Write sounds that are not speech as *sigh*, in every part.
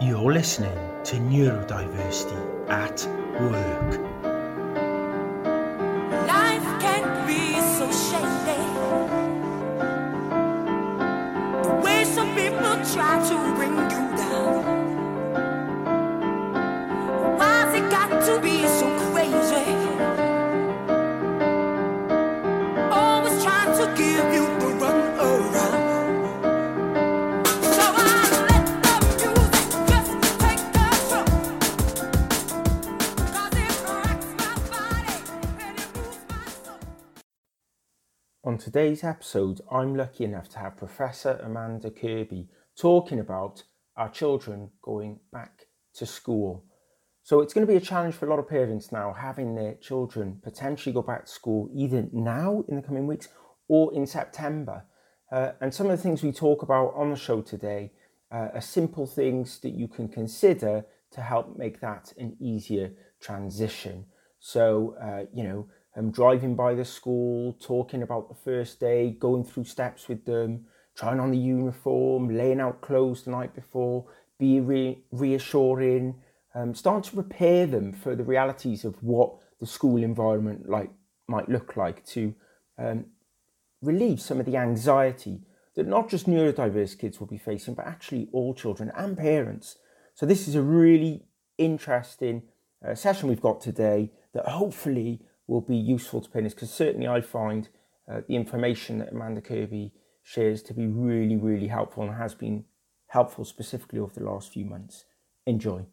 You're listening to Neurodiversity at Work. Life can be so shady. The way some people try to today's episode, I'm lucky enough to have Professor Amanda Kirby talking about our children going back to school. So it's going to be a challenge for a lot of parents now having their children potentially go back to school either now in the coming weeks or in September. Uh, and some of the things we talk about on the show today uh, are simple things that you can consider to help make that an easier transition. So, uh, you know, um, driving by the school, talking about the first day, going through steps with them, trying on the uniform, laying out clothes the night before, be re- reassuring, um, start to prepare them for the realities of what the school environment like might look like to um, relieve some of the anxiety that not just neurodiverse kids will be facing, but actually all children and parents. So this is a really interesting uh, session we've got today that hopefully will be useful to parents because certainly I find uh, the information that Amanda Kirby shares to be really, really helpful and has been helpful specifically over the last few months. Enjoy.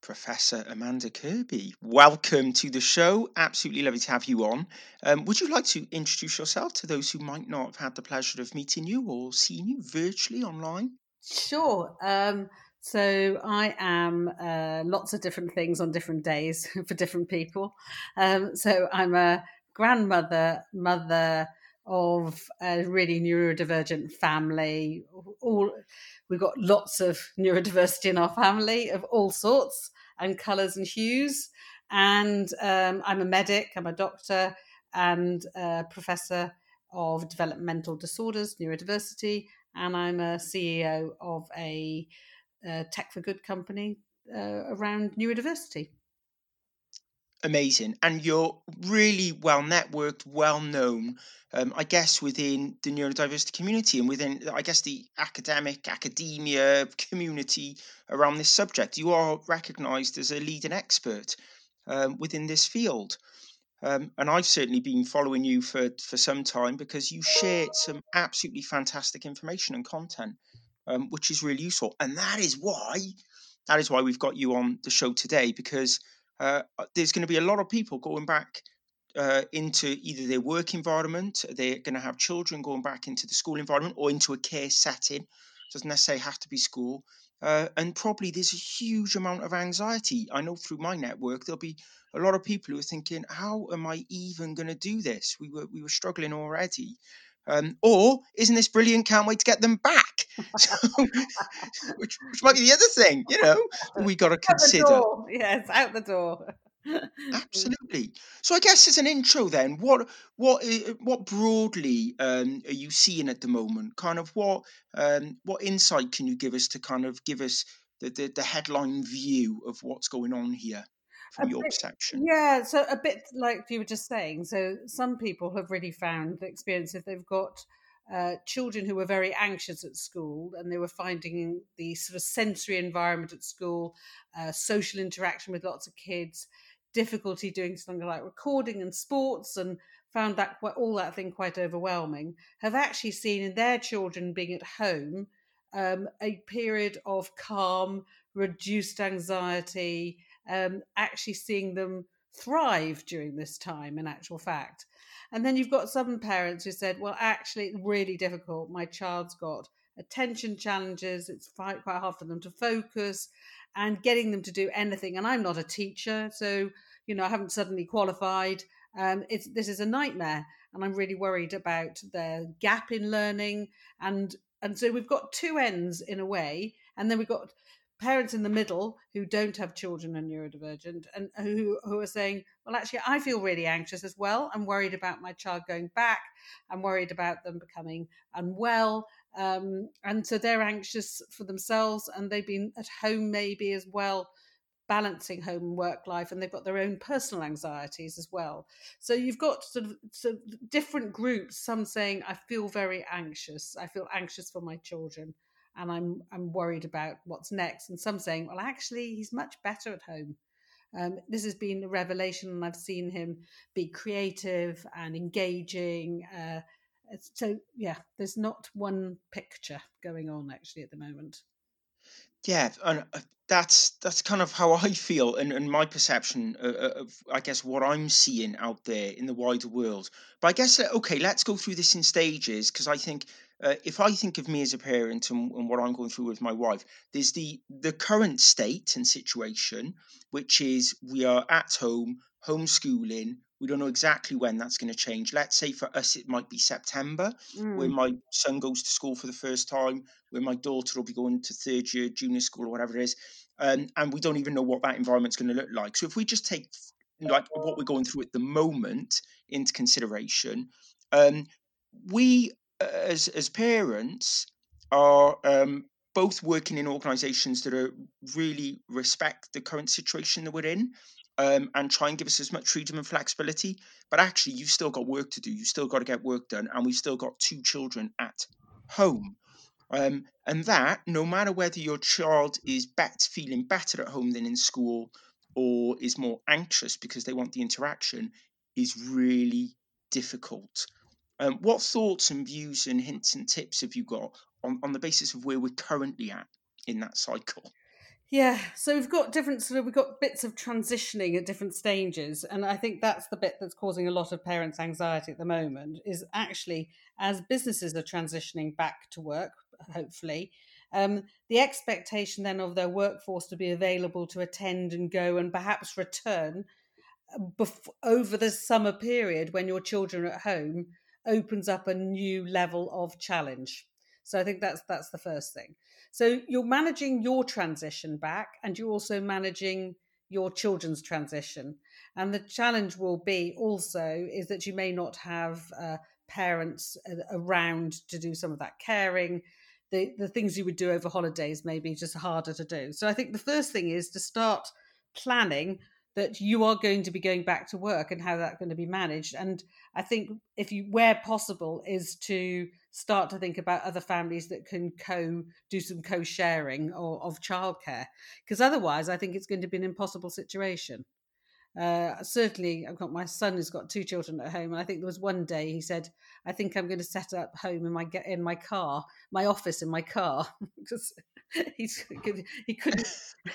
Professor Amanda Kirby, welcome to the show. Absolutely lovely to have you on. Um, would you like to introduce yourself to those who might not have had the pleasure of meeting you or seeing you virtually online? Sure. Um, so I am uh, lots of different things on different days *laughs* for different people. Um, so I'm a grandmother, mother of a really neurodivergent family. All we've got lots of neurodiversity in our family of all sorts and colours and hues. And um, I'm a medic. I'm a doctor and a professor of developmental disorders, neurodiversity, and I'm a CEO of a, uh tech for good company uh, around neurodiversity. Amazing. And you're really well networked, well known, um, I guess, within the neurodiversity community and within, I guess, the academic, academia community around this subject. You are recognized as a leading expert um, within this field. Um, and I've certainly been following you for, for some time because you share some absolutely fantastic information and content, um, which is really useful. And that is why that is why we've got you on the show today because uh, there's going to be a lot of people going back uh, into either their work environment, they're going to have children going back into the school environment or into a care setting. Doesn't necessarily have to be school. Uh, and probably there's a huge amount of anxiety. I know through my network there'll be a lot of people who are thinking, "How am I even going to do this? We were we were struggling already." Um, or isn't this brilliant? Can't wait to get them back. *laughs* So, which, which might be the other thing, you know, we got to Out the consider. door. Yes, out the door. *laughs* Absolutely. So I guess as an intro, then, what what what broadly um, are you seeing at the moment? Kind of what um, what insight can you give us to kind of give us the, the, the headline view of what's going on here from A your bit- perception? Yeah, so a bit like you were just saying. So some people have really found the experience if they've got uh, children who were very anxious at school and they were finding the sort of sensory environment at school, uh, social interaction with lots of kids, difficulty doing something like recording and sports, and found that quite, all that thing quite overwhelming. Have actually seen in their children being at home um, a period of calm, reduced anxiety, um, actually seeing them thrive during this time in actual fact. And then you've got some parents who said, well, actually, it's really difficult. My child's got attention challenges. It's quite, hard for them to focus and getting them to do anything. And I'm not a teacher, so, you know, I haven't suddenly qualified. Um, it's, this is a nightmare. And I'm really worried about the gap in learning. And, and so we've got two ends in a way. And then we've got parents in the middle who don't have children and neurodivergent and who, who are saying, well, actually, I feel really anxious as well. I'm worried about my child going back. I'm worried about them becoming unwell. Um, and so they're anxious for themselves and they've been at home maybe as well balancing home and work life and they've got their own personal anxieties as well so you've got sort of, sort of different groups some saying i feel very anxious i feel anxious for my children and i'm i'm worried about what's next. And some saying well actually he's much better at home. Um, this has been a revelation and i've seen him be creative and engaging uh, so yeah there's not one picture going on actually at the moment. Yeah, and uh, that's that's kind of how I feel, and, and my perception of, of, I guess, what I'm seeing out there in the wider world. But I guess, uh, okay, let's go through this in stages because I think uh, if I think of me as a parent and, and what I'm going through with my wife, there's the the current state and situation, which is we are at home homeschooling. We don't know exactly when that's going to change. Let's say for us, it might be September when Mm, my son goes to school for the first time, when my daughter will be going to third year junior school or whatever it is, um, and we don't even know what that environment's going to look like. So if we just take like what we're going through at the moment into consideration, um, we as as parents are um, both working in organisations that are really respect the current situation that we're in. Um, and try and give us as much freedom and flexibility. But actually, you've still got work to do. You've still got to get work done. And we've still got two children at home. Um, and that, no matter whether your child is bet- feeling better at home than in school or is more anxious because they want the interaction, is really difficult. Um, what thoughts and views and hints and tips have you got on, on the basis of where we're currently at in that cycle? Yeah, so we've got different sort of we've got bits of transitioning at different stages, and I think that's the bit that's causing a lot of parents' anxiety at the moment. Is actually as businesses are transitioning back to work, hopefully, um, the expectation then of their workforce to be available to attend and go and perhaps return bef- over the summer period when your children are at home opens up a new level of challenge. So I think that's that's the first thing. So you're managing your transition back, and you're also managing your children's transition. And the challenge will be also is that you may not have uh, parents around to do some of that caring. The the things you would do over holidays may be just harder to do. So I think the first thing is to start planning that you are going to be going back to work and how that's going to be managed. And I think if you, where possible, is to start to think about other families that can co do some co sharing or of childcare, because otherwise, I think it's going to be an impossible situation. Uh, certainly, I've got my son who's got two children at home, and I think there was one day he said, "I think I'm going to set up home in my in my car, my office in my car," *laughs* because he's he couldn't *laughs* *laughs*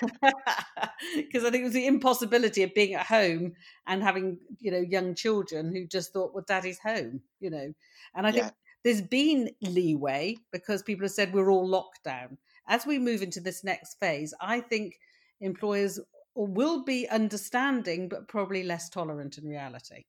because I think it was the impossibility of being at home and having you know young children who just thought, "Well, Daddy's home," you know, and I think there's been leeway because people have said we're all locked down. As we move into this next phase, I think employers will be understanding, but probably less tolerant in reality.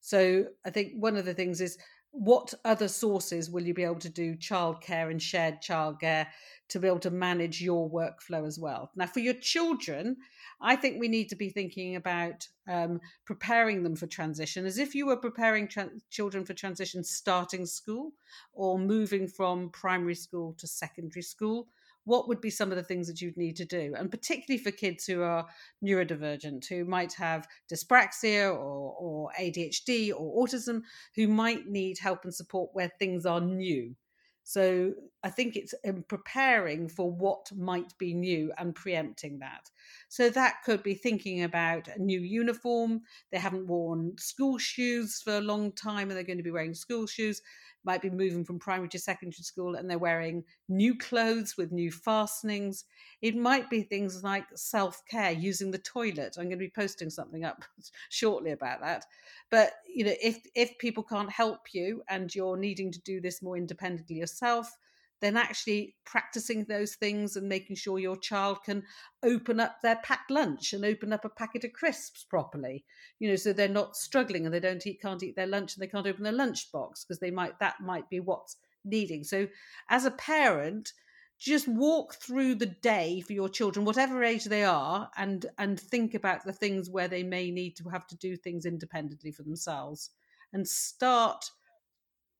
So I think one of the things is what other sources will you be able to do childcare and shared childcare to be able to manage your workflow as well? Now, for your children, I think we need to be thinking about um, preparing them for transition as if you were preparing tran children for transition starting school or moving from primary school to secondary school. What would be some of the things that you'd need to do? And particularly for kids who are neurodivergent, who might have dyspraxia or, or ADHD or autism, who might need help and support where things are new. So I think it's in preparing for what might be new and preempting that. So that could be thinking about a new uniform. They haven't worn school shoes for a long time and they're going to be wearing school shoes. Might be moving from primary to secondary school and they're wearing new clothes with new fastenings. It might be things like self care, using the toilet. I'm going to be posting something up *laughs* shortly about that. But you know, if if people can't help you and you're needing to do this more independently yourself, then actually practicing those things and making sure your child can open up their packed lunch and open up a packet of crisps properly. You know so they're not struggling and they don't eat can't eat their lunch and they can't open their lunch box because they might that might be what's needing. So as a parent just walk through the day for your children whatever age they are and and think about the things where they may need to have to do things independently for themselves. And start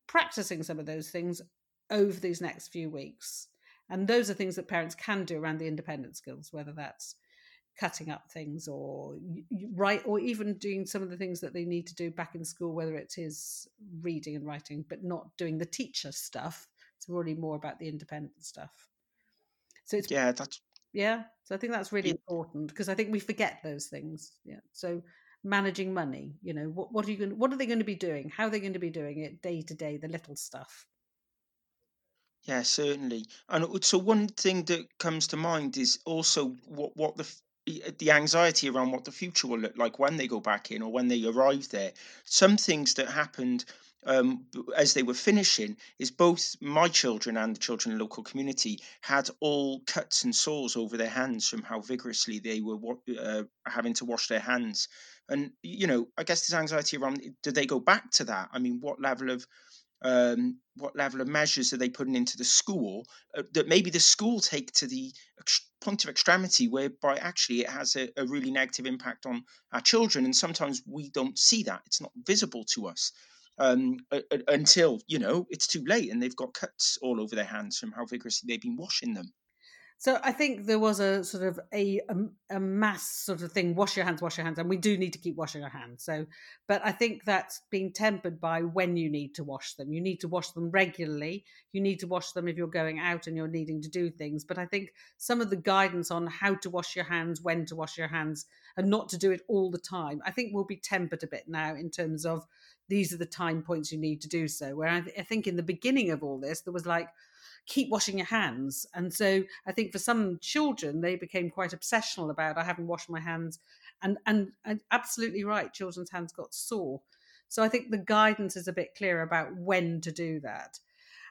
practicing some of those things over these next few weeks. And those are things that parents can do around the independent skills whether that's cutting up things or right or even doing some of the things that they need to do back in school whether it is reading and writing but not doing the teacher stuff. It's really more about the independent stuff. So it's Yeah, that's yeah so i think that's really Yeah. important because i think we forget those things. Yeah so managing money you know what, what are you going what are they going to be doing? How are they going to be doing it? Day to day the little stuff Yeah, certainly. And uh, so one thing that comes to mind is also what what the the uh, anxiety around what the future will look like when they go back in or when they arrive there. Some things that happened um, as they were finishing is both my children and the children in the local community had all cuts and sores over their hands from how vigorously they were uh, having to wash their hands. And you know, I guess there's anxiety around: do they go back to that? I mean, what level of um, what level of measures are they putting into the school uh, that maybe the school take to the ex- point of extremity whereby actually it has a, a really negative impact on our children and sometimes we don't see that. It's not visible to us um, uh, until you know it's too late and they've got cuts all over their hands from how vigorously they've been washing them So I think there was a sort of a, a a mass sort of thing. Wash your hands, wash your hands, and we do need to keep washing our hands. So, but I think that's being tempered by when you need to wash them. You need to wash them regularly. You need to wash them if you're going out and you're needing to do things. But I think some of the guidance on how to wash your hands, when to wash your hands, and not to do it all the time, I think will be tempered a bit now in terms of these are the time points you need to do so. Where I, th- I think in the beginning of all this, there was like keep washing your hands. And so I think for some children, they became quite obsessional about I haven't washed my hands. And, and, and absolutely right, children's hands got sore. So I think the guidance is a bit clearer about when to do that.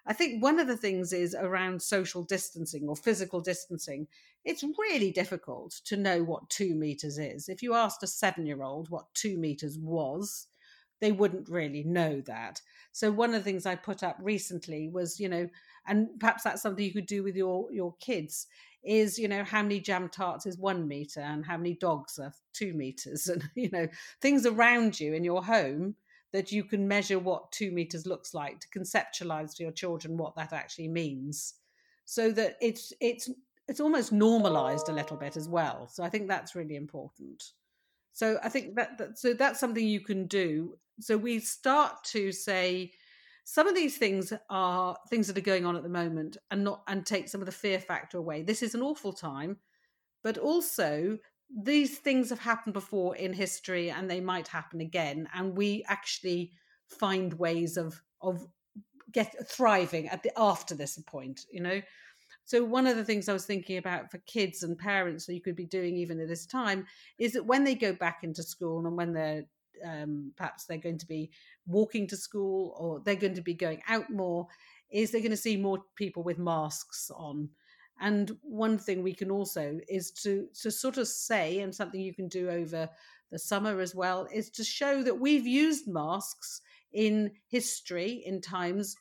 I think one of the things is around social distancing or physical distancing. It's really difficult to know what two meters is. If you asked a seven year old what two meters was, they wouldn't really know that. So one of the things I put up recently was, you know, and perhaps that's something you could do with your your kids is you know how many jam tarts is one meter and how many dogs are two meters *laughs* and you know things around you in your home that you can measure what two meters looks like to conceptualize for your children what that actually means. So that it's it's it's almost normalized a little bit as well. So i think that's really important so i think that, that so that's something you can do. So we start to say some of these things are things that are going on at the moment and not and take some of the fear factor away. This is an awful time but also these things have happened before in history and they might happen again and we actually find ways of of get thriving at the after this point you know so one of the things i was thinking about for kids and parents that you could be doing even at this time is that when they go back into school and when they're um, perhaps they're going to be walking to school or they're going to be going out more is they're going to see more people with masks on. And one thing we can also is to to sort of say and something you can do over the summer as well is to show that we've used masks in history in times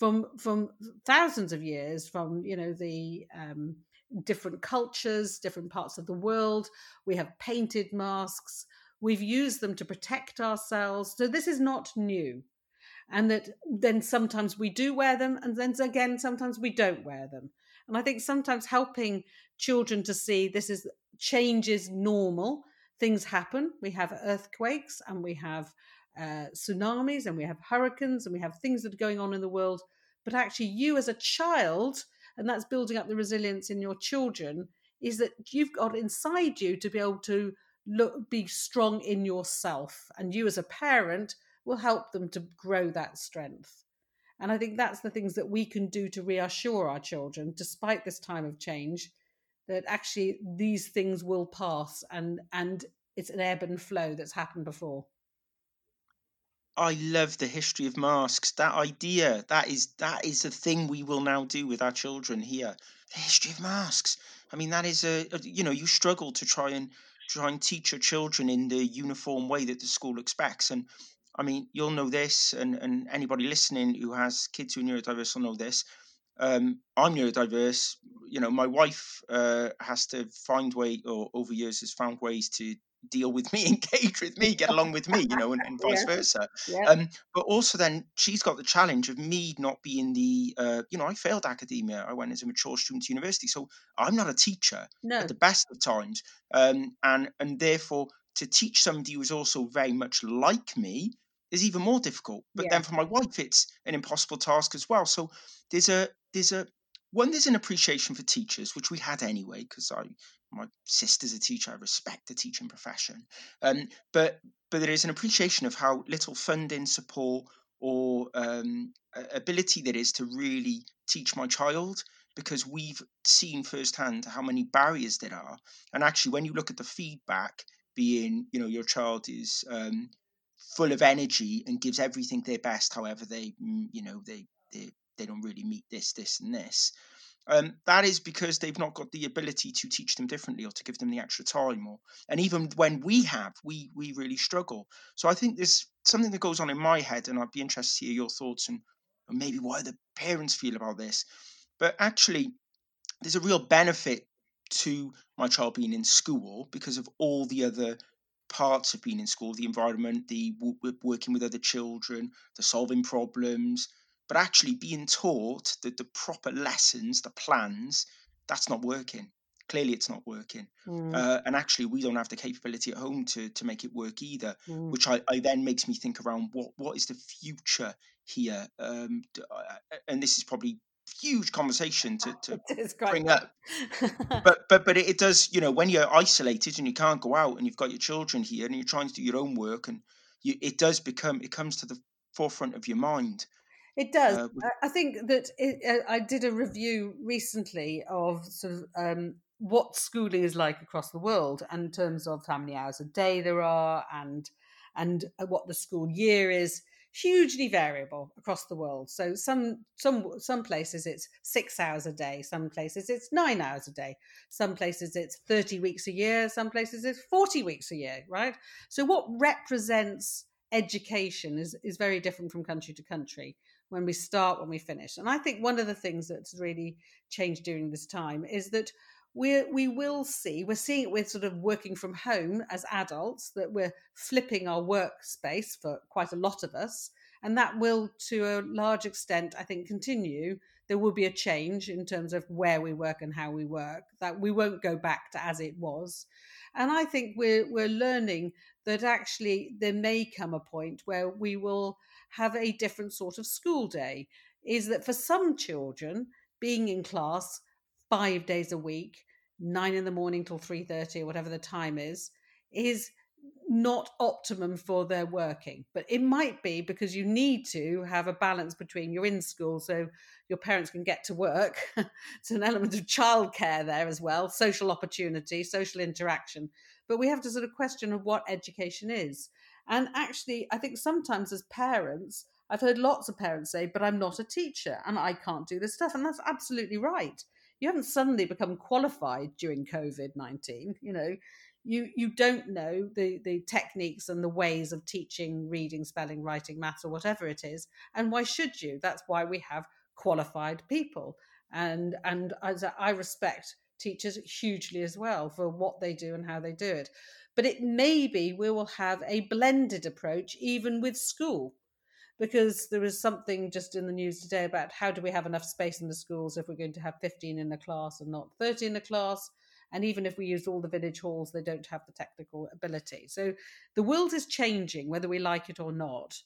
from from thousands of years from you know the um, different cultures different parts of the world. We have painted masks. We've used them to protect ourselves. So this is not new. And that then sometimes we do wear them and then again sometimes we don't wear them. And i think sometimes helping children to see this is change is normal. Things happen. We have earthquakes and we have uh, tsunamis and we have hurricanes and we have things that are going on in the world. But actually you as a child and that's building up the resilience in your children is that you've got inside you to be able to look be strong in yourself. And you as a parent will help them to grow that strength. And i think that's the things that we can do to reassure our children despite this time of change that actually these things will pass and and it's an ebb and flow that's happened before I love the history of masks. That idea, that is that is a thing we will now do with our children here. The history of masks. I mean, that is a, a you know you struggle to try and try and teach your children in the uniform way that the school expects. And I mean, you'll know this, and and anybody listening who has kids who are neurodiverse will know this. um, I'm neurodiverse. You know, my wife uh, has to find way, or over years has found ways to deal with me, *laughs* engage with me, get along with me. You know, and, and *laughs* vice Yeah. versa. Yeah. Um, but also then she's got the challenge of me not being the, uh, you know, I failed academia. I went as a mature student to university, so I'm not a teacher no. at the best of times, um, and and therefore to teach somebody who's also very much like me is even more difficult. But Yeah. then for my wife, it's an impossible task as well. So there's a there's a one there's an appreciation for teachers, which we had anyway, because I my sister's a teacher. I respect the teaching profession, um, but but there is an appreciation of how little funding, support, or um, ability there is to really teach my child because we've seen firsthand how many barriers there are and actually when you look at the feedback being you know your child is um, full of energy and gives everything their best however they mm, you know they they, they don't really meet this this and this um, that is because they've not got the ability to teach them differently or to give them the extra time or and even when we have we we really struggle. So i think there's something that goes on in my head and i'd be interested to hear your thoughts and, and maybe why the parents feel about this. But actually there's a real benefit to my child being in school because of all the other parts of being in school the environment the w- working with other children the solving problems but actually being taught that the proper lessons the plans that's not working. Clearly it's not working. Mm, uh, and actually we don't have the capability at home to to make it work either mm. which I, I then makes me think around what what is the future here? Um and this is probably huge conversation to, to *laughs* It is quite bring up. *laughs* But but but it, it does you know when you're isolated and you can't go out and you've got your children here and you're trying to do your own work and you, it does become it comes to the forefront of your mind It does. uh, I think that it, uh, I did a review recently of sort of um, what schooling is like across the world, and in terms of how many hours a day there are, and and uh, what the school year is. Hugely variable across the world. So some some some places it's six hours a day. Some places it's nine hours a day. Some places it's thirty weeks a year. Some places it's forty weeks a year. Right. So what represents education is is very different from country to country when we start, when we finish. And I think one of the things that's really changed during this time is that we we will see we're seeing it with sort of working from home as adults that we're flipping our workspace for quite a lot of us, and that will to a large extent I think continue. There will be a change in terms of where we work and how we work. That we won't go back to as it was. And I think we're we're learning that actually there may come a point where we will have a different sort of school day is that for some children being in class five days a week nine in the morning till 3.30 or whatever the time is is not optimum for their working. But it might be because you need to have a balance between you're in school so your parents can get to work. *laughs* It's an element of childcare there as well social opportunity social interaction. But we have to sort of question of what education is and actually, I think sometimes as parents, I've heard lots of parents say, but I'm not a teacher and I can't do this stuff. And that's absolutely right. You haven't suddenly become qualified during COVID 19. You know, you, you don't know the, the techniques and the ways of teaching reading, spelling, writing, maths, or whatever it is. And why should you? That's why we have qualified people. And, and as I I respect teachers hugely as well for what they do and how they do it but it may be we will have a blended approach even with school because there is something just in the news today about how do we have enough space in the schools if we're going to have 15 in a class and not 30 in a class and even if we use all the village halls they don't have the technical ability. So the world is changing whether we like it or not.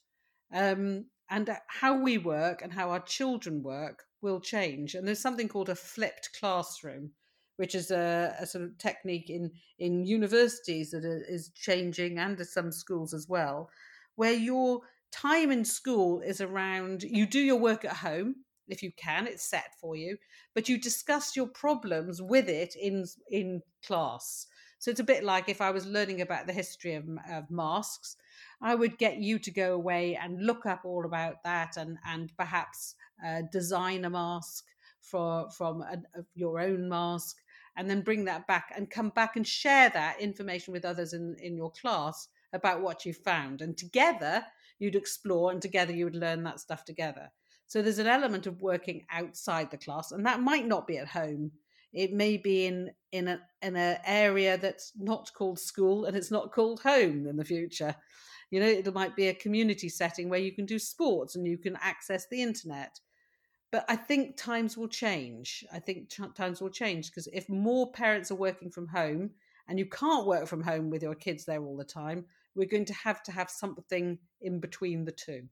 Um, and how we work and how our children work will change. And there's something called a flipped classroom which is a, a sort of technique in in universities that is changing and some schools as well, where your time in school is around you do your work at home if you can it's set for you but you discuss your problems with it in in class. So it's a bit like if i was learning about the history of, of masks i would get you to go away and look up all about that and and perhaps uh, design a mask for from a, your own mask and then bring that back and come back and share that information with others in, in your class about what you found. And together you'd explore and together you would learn that stuff together. So there's an element of working outside the class, and that might not be at home. It may be in in a in an area that's not called school and it's not called home in the future. You know, it might be a community setting where you can do sports and you can access the internet. But I think times will change. I think t- times will change because if more parents are working from home and you can't work from home with your kids there all the time, we're going to have to have something in between the two.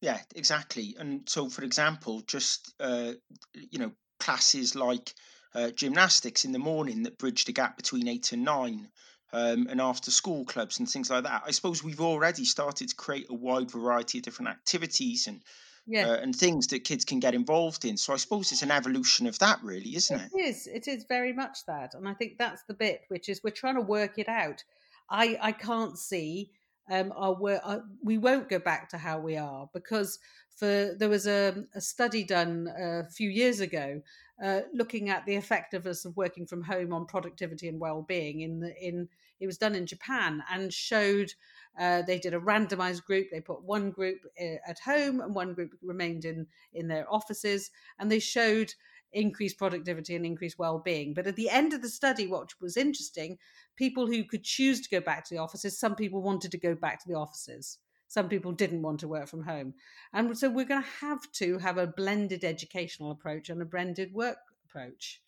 Yeah, exactly. And so, for example, just uh, you know, classes like uh, gymnastics in the morning that bridge the gap between eight and nine, um, and after school clubs and things like that. I suppose we've already started to create a wide variety of different activities and Yeah. uh, and things that kids can get involved in. So I suppose it's an evolution of that, really, isn't it? It is. It is very much that, and I think that's the bit which is we're trying to work it out. I I can't see um our work. Uh, we won't go back to how we are because for there was a, a study done a few years ago uh, looking at the effectiveness of working from home on productivity and well-being in the in it was done in Japan and showed uh, they did a randomized group they put one group uh, at home and one group remained in in their offices and they showed increased productivity and increased well-being. But at the end of the study what was interesting people who could choose to go back to the offices some people wanted to go back to the offices some people didn't want to work from home and so we're going to have to have a blended educational approach and a blended work approach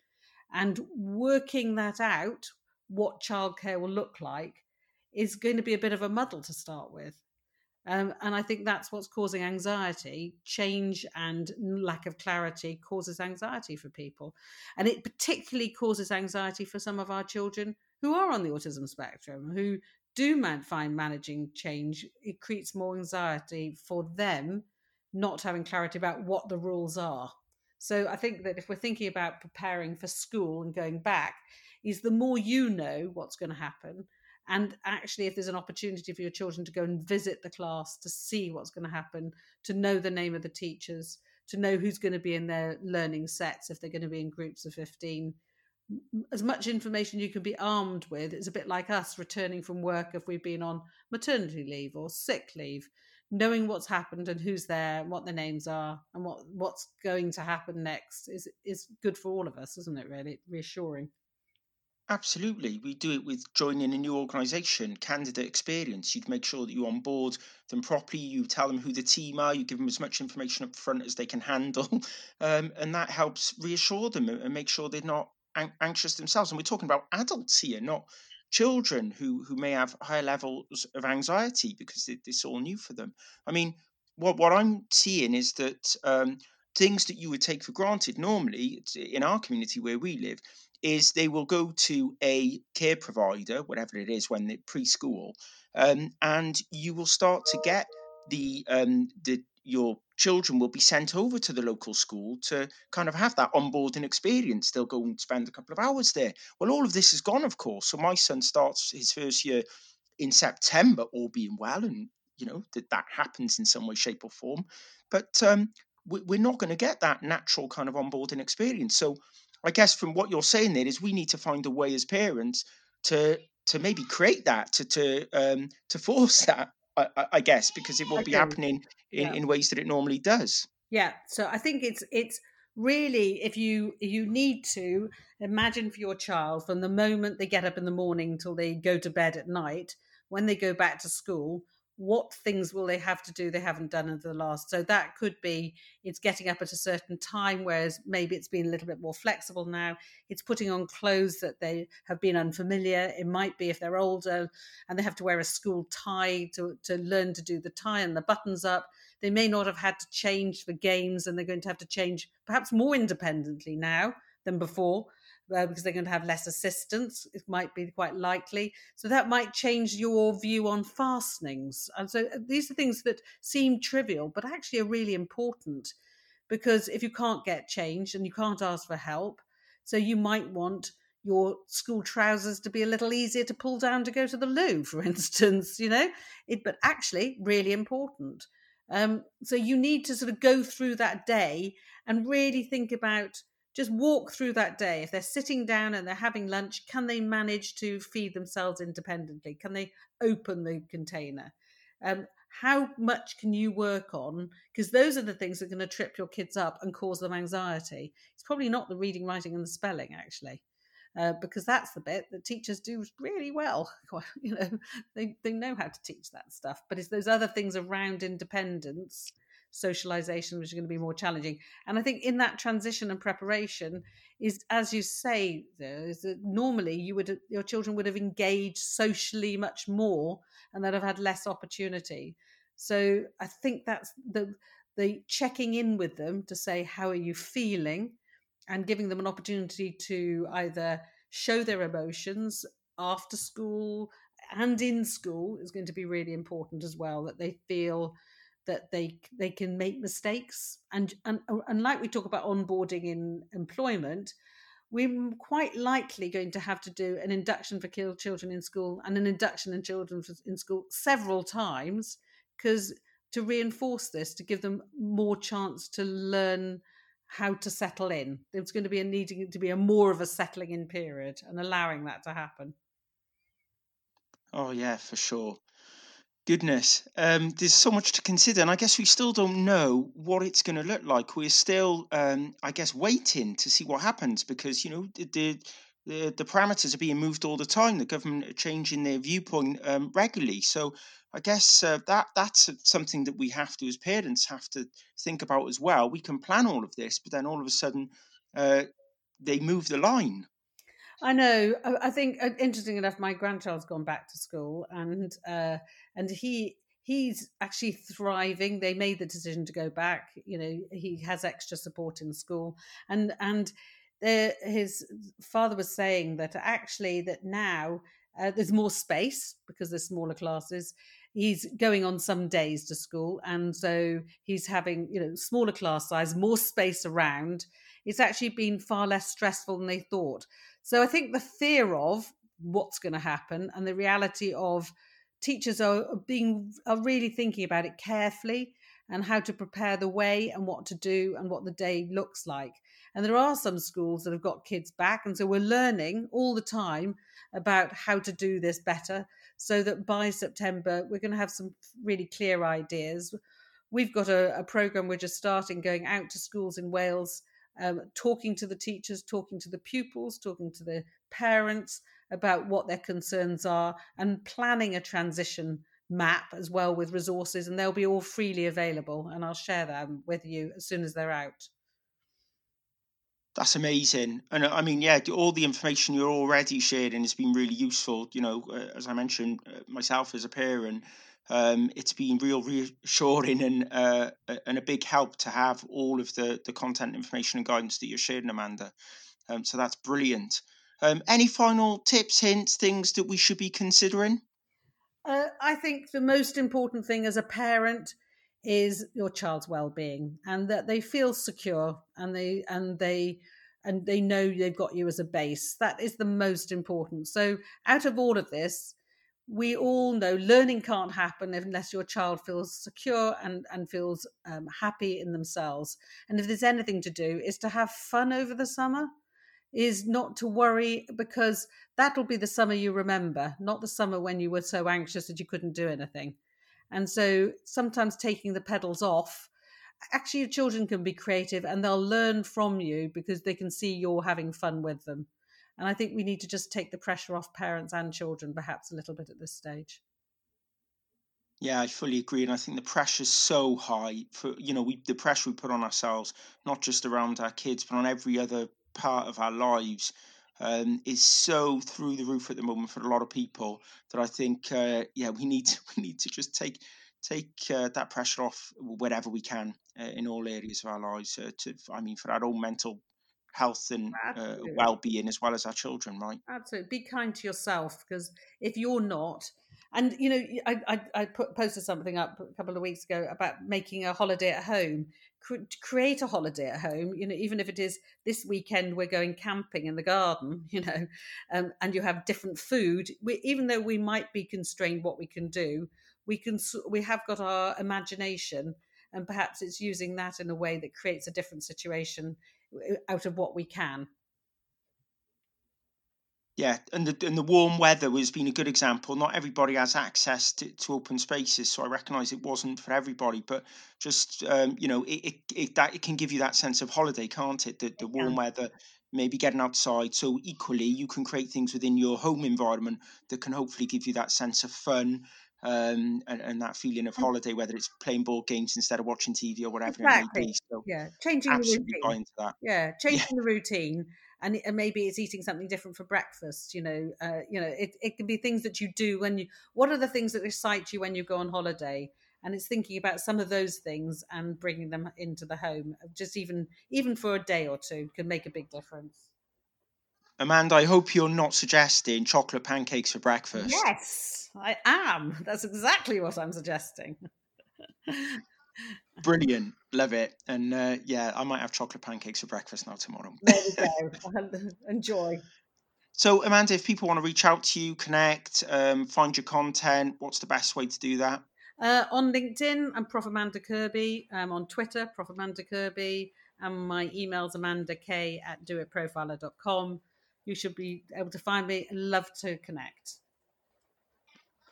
and working that out what childcare will look like is going to be a bit of a muddle to start with um, and I think that's what's causing anxiety. Change and lack of clarity causes anxiety for people. And it particularly causes anxiety for some of our children who are on the autism spectrum, who do man- find managing change. It creates more anxiety for them not having clarity about what the rules are. So I think that if we're thinking about preparing for school and going back, is the more you know what's going to happen, and actually if there's an opportunity for your children to go and visit the class to see what's going to happen to know the name of the teachers to know who's going to be in their learning sets if they're going to be in groups of 15 M- as much information you can be armed with it's a bit like us returning from work if we've been on maternity leave or sick leave knowing what's happened and who's there and what the names are and what what's going to happen next is is good for all of us isn't it really reassuring Absolutely. We do it with joining a new organisation, candidate experience. You'd make sure that you onboard them properly, you tell them who the team are, you give them as much information up front as they can handle, *laughs* um, and that helps reassure them and and make sure they're not an- anxious themselves. And we're talking about adults here, not children who, who may have higher levels of anxiety because it, it's all new for them. I mean, what, what I'm seeing is that um, things that you would take for granted normally in our community where we live is they will go to a care provider, whatever it is, when they're preschool, um, and you will start to get the um, the your children will be sent over to the local school to kind of have that onboarding experience. They'll go and spend a couple of hours there. Well, all of this is gone, of course. So my son starts his first year in September, all being well, and you know that that happens in some way, shape, or form. But um, we, we're not going to get that natural kind of onboarding experience. So I guess from what you're saying there is we need to find a way as parents to to maybe create that to to um, to force *laughs* that. I, I- guess because it won't be happening in, Yeah. in ways that it normally does. Yeah, so I think it's it's really if you you need to imagine for your child from the moment they get up in the morning till they go to bed at night, when they go back to school, what things will they have to do they haven't done in the last? So that could be it's getting up at a certain time, whereas maybe it's been a little bit more flexible now. It's putting on clothes that they have been unfamiliar. It might be if they're older and they have to wear a school tie to, to learn to do the tie and the buttons up they may not have had to change for games and they're going to have to change perhaps more independently now than before uh, because they're going to have less assistance it might be quite likely. So that might change your view on fastenings. And so uh, these are things that seem trivial but actually are really important because if you can't get changed and you can't ask for help so you might want your school trousers to be a little easier to pull down to go to the loo for *laughs* instance you know? It but actually really important. Um, so you need to sort of go through that day and really think about just walk through that day. If they're sitting down and they're having lunch, can they manage to feed themselves independently? Can they open the container? Um, how much can you work on? Because those are the things that are going to trip your kids up and cause them anxiety. It's probably not the reading, writing, and the spelling, actually. Uh, because that's the bit that teachers do really well. *laughs* You know, they, they know how to teach that stuff. But it's those other things around independence, socialization, which are going to be more challenging. And I think in that transition and preparation is, as you say, though, is that normally you would your children would have engaged socially much more and they'd have had less opportunity. So I think that's the the checking in with them to say how are you feeling and giving them an opportunity to either show their emotions after school and in school is going to be really important as well that they feel that they they can make mistakes and and, oh, and like we talk about onboarding in employment we're quite likely going to have to do an induction for children in school and an induction in children in school several times because to reinforce this to give them more chance to learn how to settle in. There's going to be a needing to be a more of a settling in period and allowing that to happen. Oh yeah, for sure. Goodness, um, there's so much to consider, and I guess we still don't know what it's going to look like. We're still, um, I guess, waiting to see what happens because you know the, the the parameters are being moved all the time. The government are changing their viewpoint um, regularly. So I guess uh, that that's something that we have to, as parents, have to think about as well. We can plan all of this, but then all of a sudden, uh, they move the line. I know. I think uh, interesting enough, my grandchild's gone back to school, and uh, and he he's actually thriving. They made the decision to go back. You know, he has extra support in school, and and uh, his father was saying that actually that now uh, there's more space because there's smaller classes. He's going on some days to school, and so he's having you know smaller class size, more space around. It's actually been far less stressful than they thought. So I think the fear of what's going to happen and the reality of teachers are being are really thinking about it carefully and how to prepare the way and what to do and what the day looks like. And there are some schools that have got kids back, and so we're learning all the time about how to do this better, so that by September we're going to have some really clear ideas. We've got a, a program we're just starting going out to schools in Wales um, talking to the teachers, talking to the pupils, talking to the parents about what their concerns are, and planning a transition map as well with resources. And they'll be all freely available, and I'll share them with you as soon as they're out. That's amazing, and uh, I mean, yeah, all the information you're already sharing has been really useful. You know, uh, as I mentioned, uh, myself as a parent, um, it's been real reassuring and uh, and a big help to have all of the the content, information, and guidance that you're sharing, Amanda. Um, so that's brilliant. Um, any final tips, hints, things that we should be considering? Uh, I think the most important thing as a parent is your child's well-being and that they feel secure and they and they and they know they've got you as a base. That is the most important. So out of all of this, we all know learning can't happen unless your child feels secure and, and feels um, happy in themselves. And if there's anything to do, is to have fun over the summer, is not to worry because that'll be the summer you remember, not the summer when you were so anxious that you couldn't do anything. And so sometimes taking the pedals off, actually, your children can be creative and they'll learn from you because they can see you're having fun with them. And I think we need to just take the pressure off parents and children, perhaps a little bit at this stage. Yeah, I fully agree, and I think the pressure's so high for you know we the pressure we put on ourselves, not just around our kids, but on every other part of our lives, um, is so through the roof at the moment for a lot of people that I think uh, yeah we need to, *laughs* we need to just take take uh, that pressure off wherever we can uh, in all areas of our lives. Uh, to I mean for our own mental health and uh, well-being as well as our children, right? Absolutely. Be kind to yourself because if you're not, and you know, I, I, I put, posted something up a couple of weeks ago about making a holiday at home. Cre- create a holiday at home, you know, even if it is this weekend we're going camping in the garden, *laughs* you know, um, and you have different food. We, even though we might be constrained what we can do, we can we have got our imagination, and perhaps it's using that in a way that creates a different situation uh, out of what we can. Yeah, and the and the warm weather has been a good example. Not everybody has access to, to open spaces, so I recognise it wasn't for everybody. But just um, you know, it, it, it that it can give you that sense of holiday, can't it? The, the warm weather, maybe getting outside. So equally, you can create things within your home environment that can hopefully give you that sense of fun um, and, and that feeling of holiday, whether it's playing board games instead of watching TV or whatever it may be. So Yeah, changing the routine. Yeah, changing the routine, and, and maybe it's eating something different for breakfast. You know, uh, you know, it, it can be things that you do when you. What are the things that excite you when you go on holiday? And it's thinking about some of those things and bringing them into the home. Just even even for a day or two can make a big difference. Amanda, I hope you're not suggesting chocolate pancakes for breakfast. Yes, I am. That's exactly what I'm suggesting. *laughs* Brilliant. Love it. And uh, yeah, I might have chocolate pancakes for breakfast now tomorrow. there we go. *laughs* Enjoy. so, Amanda, if people want to reach out to you, connect, um, find your content, what's the best way to do that? Uh, on LinkedIn, I'm Prof. Amanda Kirby. I'm on Twitter, Prof. Amanda Kirby. And my email's amanda k at doitprofiler.com. You should be able to find me. Love to connect.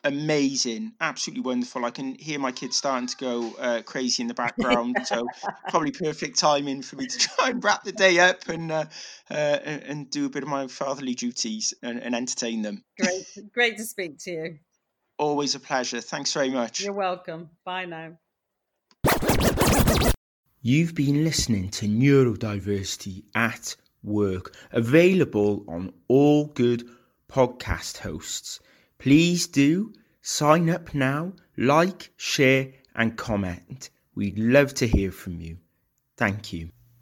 Amazing. Absolutely wonderful. I can hear my kids starting to go uh, crazy in the background. so, probably perfect timing for me to *laughs* try and wrap the day up and, uh, uh, and and do a bit of my fatherly duties and, and entertain them. Great, great to speak to you. Always a pleasure. Thanks very much. You're welcome. Bye now. You've been listening to Neurodiversity at Work, available on all good podcast hosts. Please do sign up now, like, share, and comment. We'd love to hear from you. Thank you.